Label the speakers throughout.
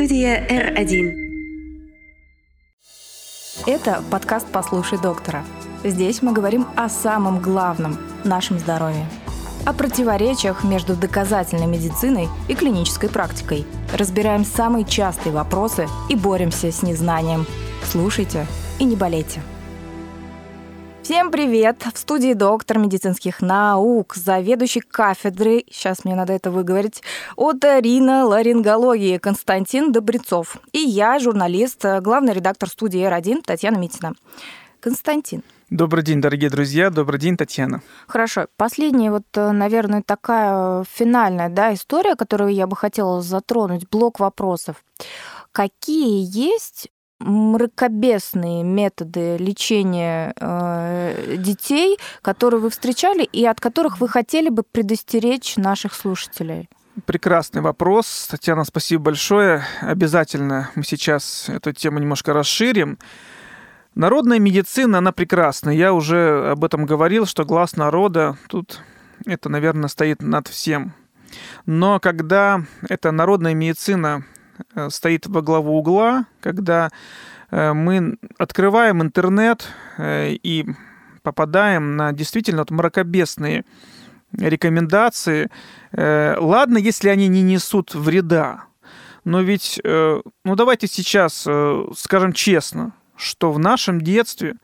Speaker 1: Студия R1.
Speaker 2: Это подкаст «Послушай доктора». Здесь мы говорим о самом главном – нашем здоровье. О противоречиях между доказательной медициной и клинической практикой. Разбираем самые частые вопросы и боремся с незнанием. Слушайте и не болейте. Всем привет! В студии доктор медицинских наук, заведующий кафедрой, сейчас мне надо это выговорить, оториноларингологии Константин Добрецов. И я, журналист, главный редактор студии R1 Татьяна Митина. Константин.
Speaker 3: Добрый день, дорогие друзья. Добрый день, Татьяна.
Speaker 2: Хорошо. Последняя, вот, наверное, такая финальная да, история, которую я бы хотела затронуть, блок вопросов. Какие есть мракобесные методы лечения э, детей, которые вы встречали и от которых вы хотели бы предостеречь наших слушателей?
Speaker 3: Прекрасный вопрос. Татьяна, спасибо большое. Обязательно мы сейчас эту тему немножко расширим. Народная медицина, она прекрасна. Я уже об этом говорил, что глаз народа тут это, наверное, стоит над всем. Но когда эта народная медицина стоит во главу угла, когда э, мы открываем интернет э, и попадаем на действительно вот мракобесные рекомендации. Ладно, если они не несут вреда, но ведь, ну давайте сейчас скажем честно, что в нашем детстве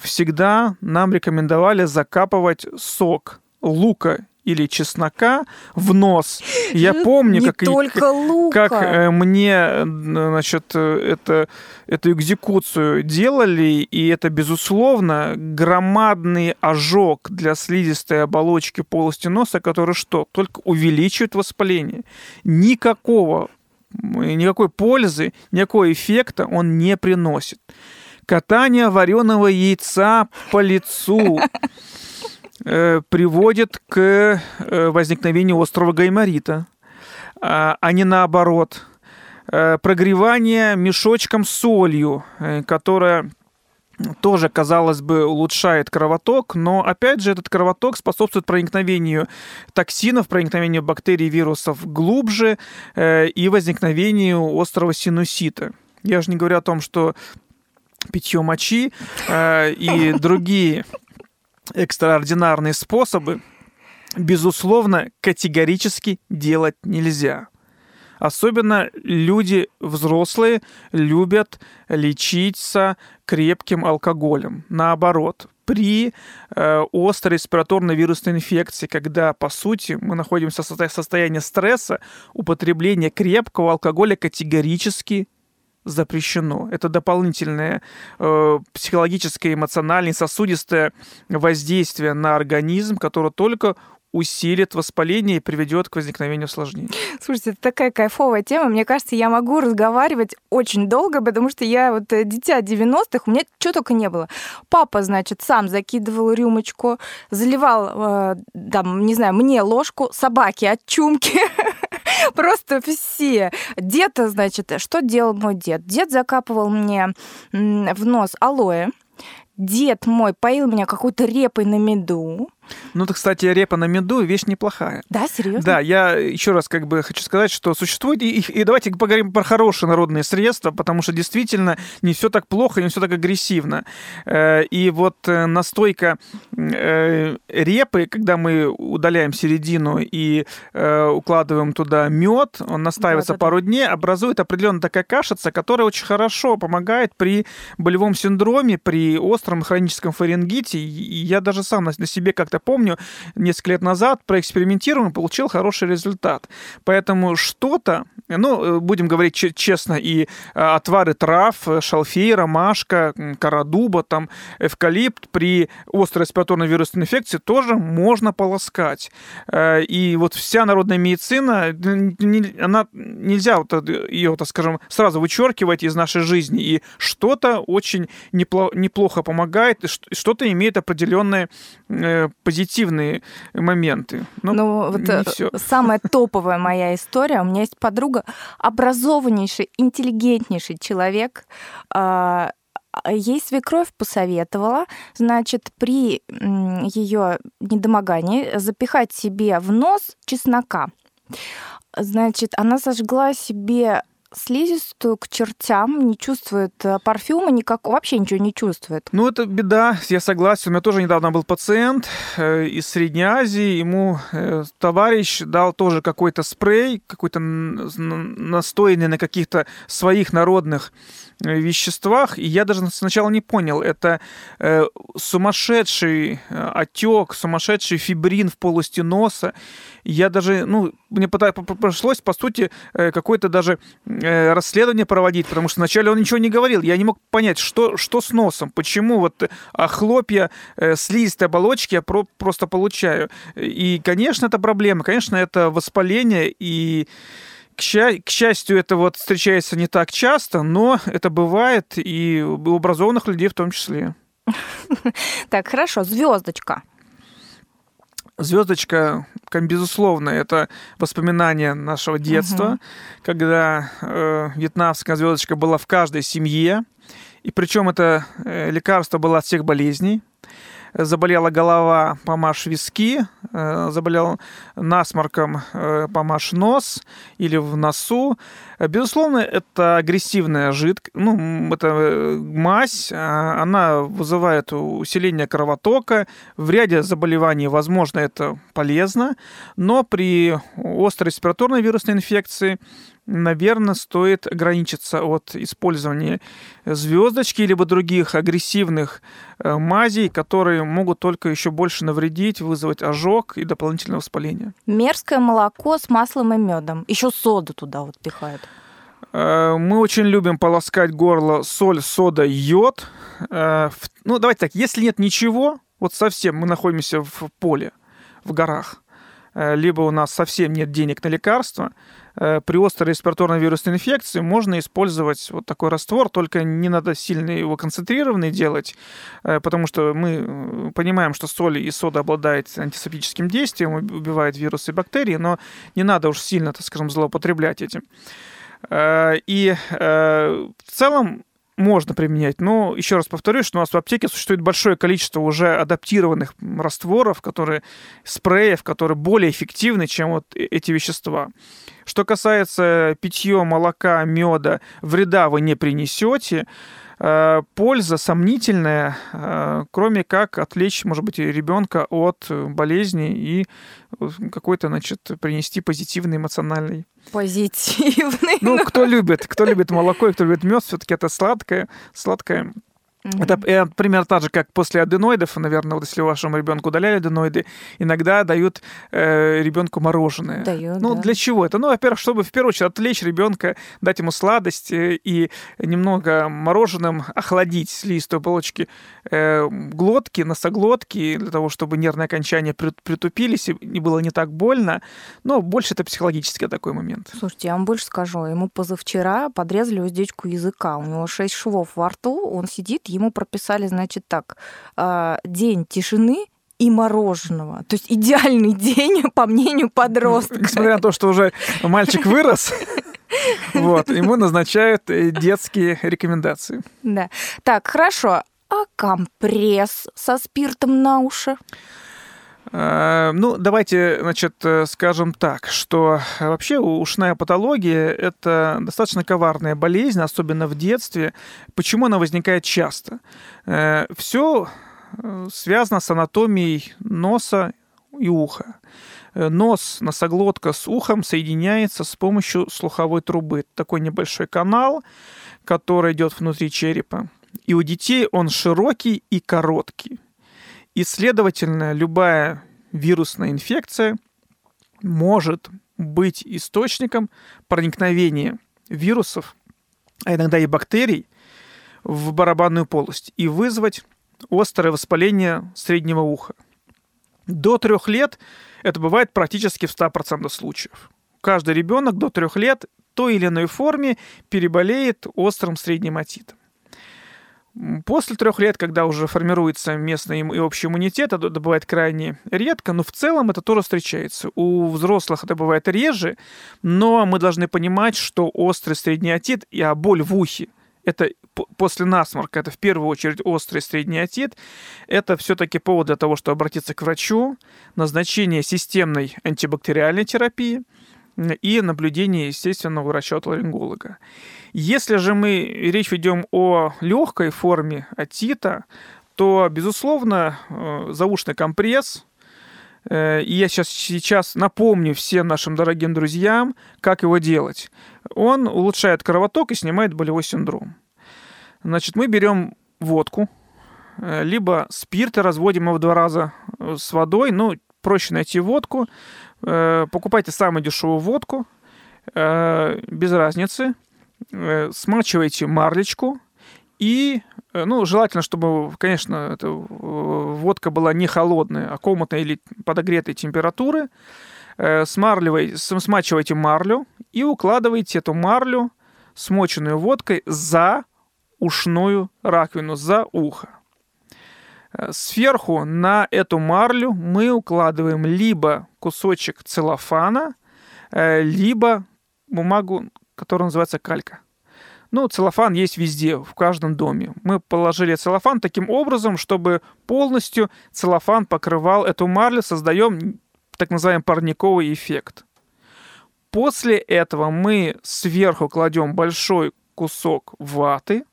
Speaker 3: всегда нам рекомендовали закапывать сок лука или чеснока в нос. Я помню, как,
Speaker 2: лука.
Speaker 3: как э, мне значит, это, эту экзекуцию делали, и это, безусловно, громадный ожог для слизистой оболочки полости носа, который что? Только увеличивает воспаление. Никакого, никакой пользы, никакого эффекта он не приносит. Катание вареного яйца по лицу Э, приводит к э, возникновению острого гайморита, а, а не наоборот. Э, прогревание мешочком с солью, которая тоже, казалось бы, улучшает кровоток, но, опять же, этот кровоток способствует проникновению токсинов, проникновению бактерий вирусов глубже и возникновению острого синусита. Я же не говорю о том, что питье мочи и другие экстраординарные способы, безусловно, категорически делать нельзя. Особенно люди взрослые любят лечиться крепким алкоголем. Наоборот, при э, острой респираторной вирусной инфекции, когда, по сути, мы находимся в состоянии стресса, употребление крепкого алкоголя категорически запрещено. Это дополнительное э, психологическое, эмоциональное, сосудистое воздействие на организм, которое только усилит воспаление и приведет к возникновению осложнений.
Speaker 2: Слушайте, это такая кайфовая тема. Мне кажется, я могу разговаривать очень долго, потому что я вот э, дитя 90-х, у меня что только не было. Папа, значит, сам закидывал рюмочку, заливал, э, там, не знаю, мне ложку, собаки от чумки. Просто все. Дед, значит, что делал мой дед? Дед закапывал мне в нос алоэ. Дед мой поил меня какой-то репой на меду.
Speaker 3: Ну, это, кстати, репа на меду вещь неплохая.
Speaker 2: Да, серьезно?
Speaker 3: Да, я еще раз как бы хочу сказать, что существует, и, и давайте поговорим про хорошие народные средства, потому что действительно не все так плохо, не все так агрессивно. Э, и вот э, настойка э, репы, когда мы удаляем середину и укладываем туда мед, он настаивается вот пару дней, образует определенная такая кашица, которая очень хорошо помогает при болевом синдроме, при остром хроническом фарингите. И я даже сам на себе как-то помню, несколько лет назад проэкспериментировал и получил хороший результат. Поэтому что-то, ну, э, будем говорить честно, и э, отвары трав, э, шалфей, ромашка, кора дуба, там, эвкалипт при острой респираторной вирусной инфекции тоже можно полоскать. И вот вся народная медицина, она нельзя вот ее, так скажем, сразу вычеркивать из нашей жизни. И что-то очень неплохо помогает, что-то имеет определенные позитивные моменты.
Speaker 2: Но ну, вот э, все. самая топовая моя история. У меня есть подруга, образованнейший, интеллигентнейший человек. А, ей свекровь посоветовала, значит, при ее недомогании запихать себе в нос чеснока. Значит, она сожгла себе слизистую к чертям, не чувствует э, парфюма, никак, вообще ничего не чувствует.
Speaker 3: Ну, это беда, я согласен. У меня тоже недавно был пациент э, из Средней Азии. Ему э, товарищ дал тоже какой-то спрей, какой-то настойный на каких-то своих народных веществах, и я даже сначала не понял, это сумасшедший отек, сумасшедший фибрин в полости носа. Я даже, ну, мне пришлось, по сути, какое-то даже расследование проводить, потому что вначале он ничего не говорил. Я не мог понять, что, что с носом, почему вот а хлопья э, слизистой оболочки я про, просто получаю. И, конечно, это проблема, конечно, это воспаление, и к счастью, это вот встречается не так часто, но это бывает и у образованных людей в том числе.
Speaker 2: Так, хорошо, звездочка.
Speaker 3: Звездочка, безусловно, это воспоминание нашего детства, угу. когда э, вьетнамская звездочка была в каждой семье, и причем это э, лекарство было от всех болезней заболела голова, помажь виски, э, заболел насморком, э, помажь нос или в носу. Безусловно, это агрессивная жидкость, ну, это э, мазь, а, она вызывает усиление кровотока. В ряде заболеваний, возможно, это полезно, но при острой респираторной вирусной инфекции наверное, стоит ограничиться от использования звездочки либо других агрессивных э, мазей, которые могут только еще больше навредить, вызвать ожог и дополнительное воспаление.
Speaker 2: Мерзкое молоко с маслом и медом. Еще соду туда вот пихают.
Speaker 3: Э, мы очень любим полоскать горло соль, сода, йод. Э, ну, давайте так, если нет ничего, вот совсем мы находимся в поле, в горах, либо у нас совсем нет денег на лекарства, Э, при острой респираторной вирусной инфекции можно использовать вот такой раствор, только не надо сильно его концентрированный делать, э, потому что мы э, понимаем, что соль и сода обладают антисептическим действием, убивают вирусы и бактерии, но не надо уж сильно, так скажем, злоупотреблять этим. И в целом можно применять. Но еще раз повторюсь, что у нас в аптеке существует большое количество уже адаптированных растворов, которые спреев, которые более эффективны, чем вот э, эти вещества. Что касается питья молока, меда, вреда вы не принесете. Э, польза сомнительная, э, кроме как отвлечь, может быть, ребенка от болезни и какой-то, значит, принести позитивный эмоциональный
Speaker 2: позитивный.
Speaker 3: Ну, кто любит, кто любит молоко и кто любит мед, все-таки это сладкое, сладкое Mm-hmm. Это э, примерно так же, как после аденоидов, наверное, вот если вашему ребенку удаляли аденоиды, иногда дают э, ребенку мороженое.
Speaker 2: Дают,
Speaker 3: ну,
Speaker 2: да.
Speaker 3: для чего это? Ну, во-первых, чтобы в первую очередь отвлечь ребенка, дать ему сладость и немного мороженым охладить слизистые оболочки э, глотки, носоглотки, для того, чтобы нервные окончания притупились и не было не так больно. Но больше это психологический такой момент.
Speaker 2: Слушайте, я вам больше скажу. Ему позавчера подрезали уздечку языка. У него шесть швов во рту, он сидит, ему прописали, значит, так, а, день тишины и мороженого. То есть идеальный день, по мнению подростка.
Speaker 3: Несмотря на то, что уже мальчик вырос, вот, ему назначают э, детские рекомендации.
Speaker 2: Да. Так, хорошо. А компресс со спиртом на уши?
Speaker 3: Э, ну, давайте, значит, э, скажем так, что вообще ушная патология – это достаточно коварная болезнь, особенно в детстве. Почему она возникает часто? Э, Все связано с анатомией носа и уха. Нос, носоглотка с ухом соединяется с помощью слуховой трубы. Такой небольшой канал, который идет внутри черепа. И у детей он широкий и короткий. И, следовательно, любая вирусная инфекция может быть источником проникновения вирусов, а иногда и бактерий, в барабанную полость и вызвать острое воспаление среднего уха. До трех лет это бывает практически в 100% случаев. Каждый ребенок до трех лет той или иной форме переболеет острым средним отитом. После трех лет, когда уже формируется местный и общий иммунитет, это бывает крайне редко, но в целом это тоже встречается. У взрослых это бывает реже, но мы должны понимать, что острый средний отит и а боль в ухе это после насморка, это в первую очередь острый средний отит, это все-таки повод для того, чтобы обратиться к врачу, назначение системной антибактериальной терапии, и наблюдение естественного врача ларинголога. Если же мы речь ведем о легкой форме отита, то, безусловно, э, заушный компресс, э, и я сейчас, сейчас напомню всем нашим дорогим друзьям, как его делать. Он улучшает кровоток и снимает болевой синдром. Значит, мы берем водку, э, либо спирт и разводим его в два раза с водой. Ну, проще найти водку. Покупайте самую дешевую водку, без разницы. Смачивайте марлечку и Э, ну, желательно, чтобы, конечно, эта водка была не холодная, а комнатной или подогретой температуры. Э, смачивайте марлю и укладывайте эту марлю, смоченную водкой, за ушную раковину, за ухо. Э, сверху на эту марлю мы укладываем либо кусочек целлофана, либо бумагу, которая называется калька. Ну, целлофан есть везде, в каждом доме. Мы положили целлофан таким образом, чтобы полностью целлофан покрывал эту марлю, создаем так называемый парниковый эффект. После этого мы сверху кладем большой кусок ваты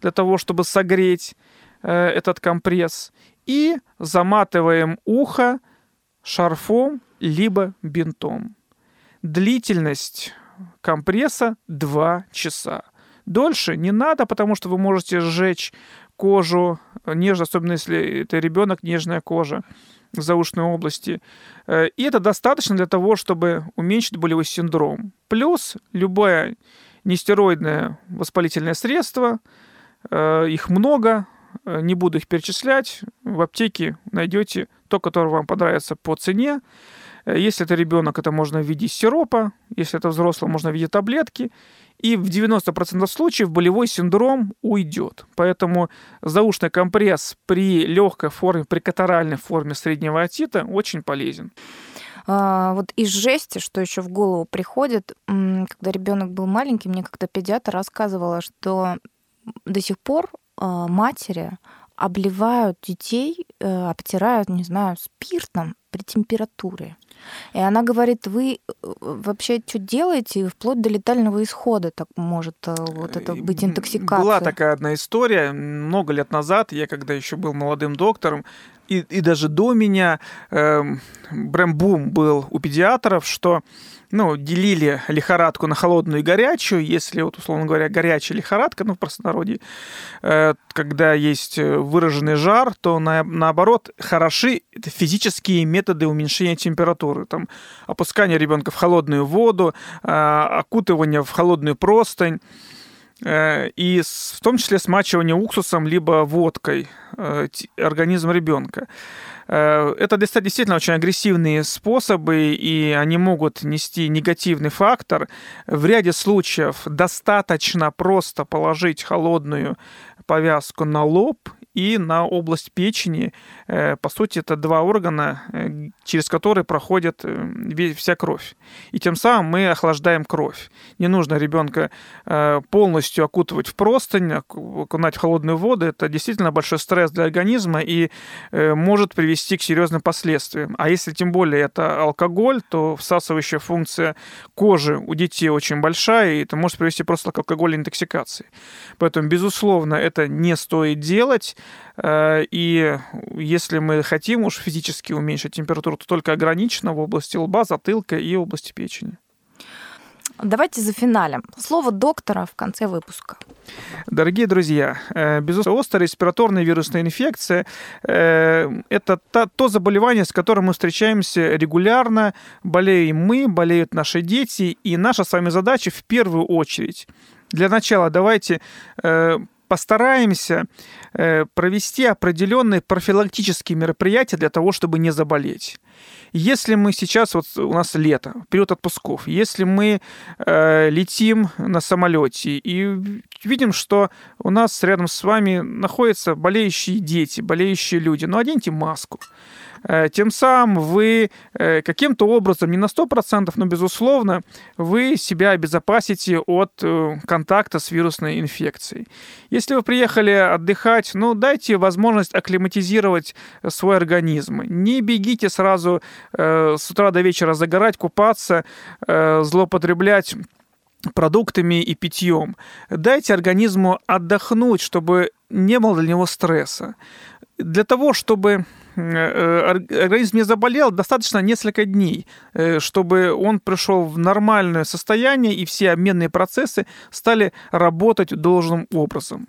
Speaker 3: для того, чтобы согреть э, этот компресс, и заматываем ухо шарфом либо бинтом. Длительность компресса 2 часа. Дольше не надо, потому что вы можете сжечь кожу, нежно, особенно если это ребенок, нежная кожа в заушной области. Э, и это достаточно для того, чтобы уменьшить болевой синдром. Плюс любое нестероидное воспалительное средство, э, их много, э, не буду их перечислять. В аптеке найдете то, которое вам понравится по цене. Если это ребенок, это можно в виде сиропа. Если это взрослый, можно в виде таблетки и в 90% случаев болевой синдром уйдет. Поэтому заушный компресс при легкой форме, при катаральной форме среднего отита очень полезен.
Speaker 2: А, вот из жести, что еще в голову приходит, когда ребенок был маленький, мне как-то педиатр рассказывала, что до сих пор матери обливают детей, э, обтирают, не знаю, спиртом при температуре. И она говорит, вы э, вообще что делаете, вплоть до летального исхода так может э, вот это быть интоксикация.
Speaker 3: Была такая одна история много лет назад, я когда еще был молодым доктором, и, и даже до меня э, брэм был у педиатров, что ну, делили лихорадку на холодную и горячую. Если, вот, условно говоря, горячая лихорадка, ну, в простонародье, э, когда есть э, выраженный жар, то на, наоборот хороши физические методы уменьшения температуры. Там, опускание ребенка в холодную воду, э, окутывание в холодную простынь э, и в том числе смачивание уксусом либо водкой э, организм ребенка. Э, это действительно очень агрессивные способы, и они могут нести негативный фактор. В ряде случаев достаточно просто положить холодную повязку на лоб и на область печени. Э, по сути, это два органа, э, через которые проходит э, вся кровь. И тем самым мы охлаждаем кровь. Не нужно ребенка полностью окутывать в простынь, окунать в холодную воду. Это действительно большой стресс для организма и может привести к серьезным последствиям. А если тем более это алкоголь, то всасывающая функция кожи у детей очень большая, и это может привести просто к алкогольной интоксикации. Поэтому, безусловно, это не стоит делать. Э, и если мы хотим уж физически уменьшить температуру, то только ограниченно в области лба, затылка и области печени.
Speaker 2: Давайте за финалем. Слово доктора в конце выпуска.
Speaker 3: Дорогие друзья, э, безусловно, острая респираторная вирусная инфекция э, – это то заболевание, с которым мы встречаемся регулярно. Болеем мы, болеют наши дети. И наша с вами задача в первую очередь для начала давайте постараемся э, провести определенные профилактические мероприятия для того, чтобы не заболеть. Если мы сейчас, вот у нас лето, период отпусков, если мы э, летим на самолете и видим, что у нас рядом с вами находятся болеющие дети, болеющие люди, ну оденьте маску. Э, тем самым вы э, каким-то образом, не на 100%, но безусловно, вы себя обезопасите от э, контакта с вирусной инфекцией. Если вы приехали отдыхать, ну, дайте возможность акклиматизировать свой организм. Не бегите сразу с утра до вечера загорать, купаться, злоупотреблять продуктами и питьем. Дайте организму отдохнуть, чтобы не было для него стресса. Для того, чтобы организм не заболел, достаточно несколько дней, э, чтобы он пришел в нормальное состояние и все обменные процессы стали работать должным образом.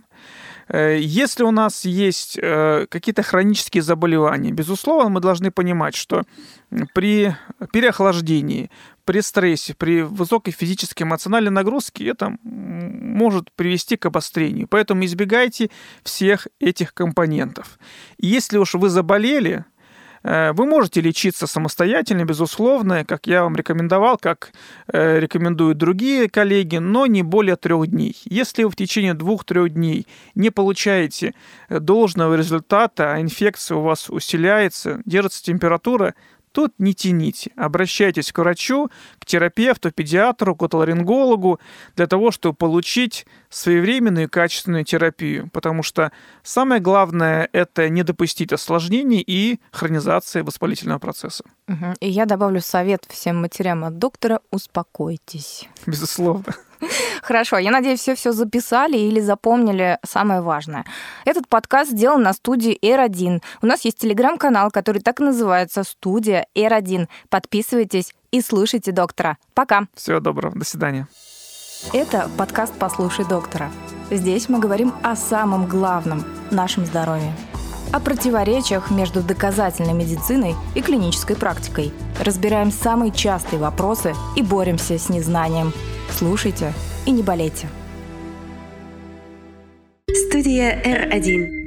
Speaker 3: Э, если у нас есть какие-то хронические заболевания, безусловно, мы должны понимать, что при переохлаждении, при стрессе, при высокой физической эмоциональной нагрузке это может привести к обострению. Поэтому избегайте всех этих компонентов. Если уж вы заболели, э, вы можете лечиться самостоятельно, безусловно, как я вам рекомендовал, как э, рекомендуют другие коллеги, но не более трех дней. Если вы в течение двух-трех дней не получаете должного результата, а инфекция у вас усиляется, держится температура, Тут не тяните. Обращайтесь к врачу, к терапевту, педиатру, к отоларингологу для того, чтобы получить своевременную и качественную терапию. Потому что самое главное – это не допустить осложнений и хронизации воспалительного процесса.
Speaker 2: Угу. И я добавлю совет всем матерям от доктора – успокойтесь.
Speaker 3: Безусловно.
Speaker 2: Хорошо, я надеюсь, все все записали или запомнили самое важное. Этот подкаст сделан на студии R1. У нас есть телеграм-канал, который так и называется «Студия R1». Подписывайтесь и слушайте доктора. Пока.
Speaker 3: Всего доброго. До свидания.
Speaker 2: Это подкаст «Послушай доктора». Здесь мы говорим о самом главном – нашем здоровье о противоречиях между доказательной медициной и клинической практикой. Разбираем самые частые вопросы и боремся с незнанием. Слушайте и не болейте.
Speaker 1: Студия R1.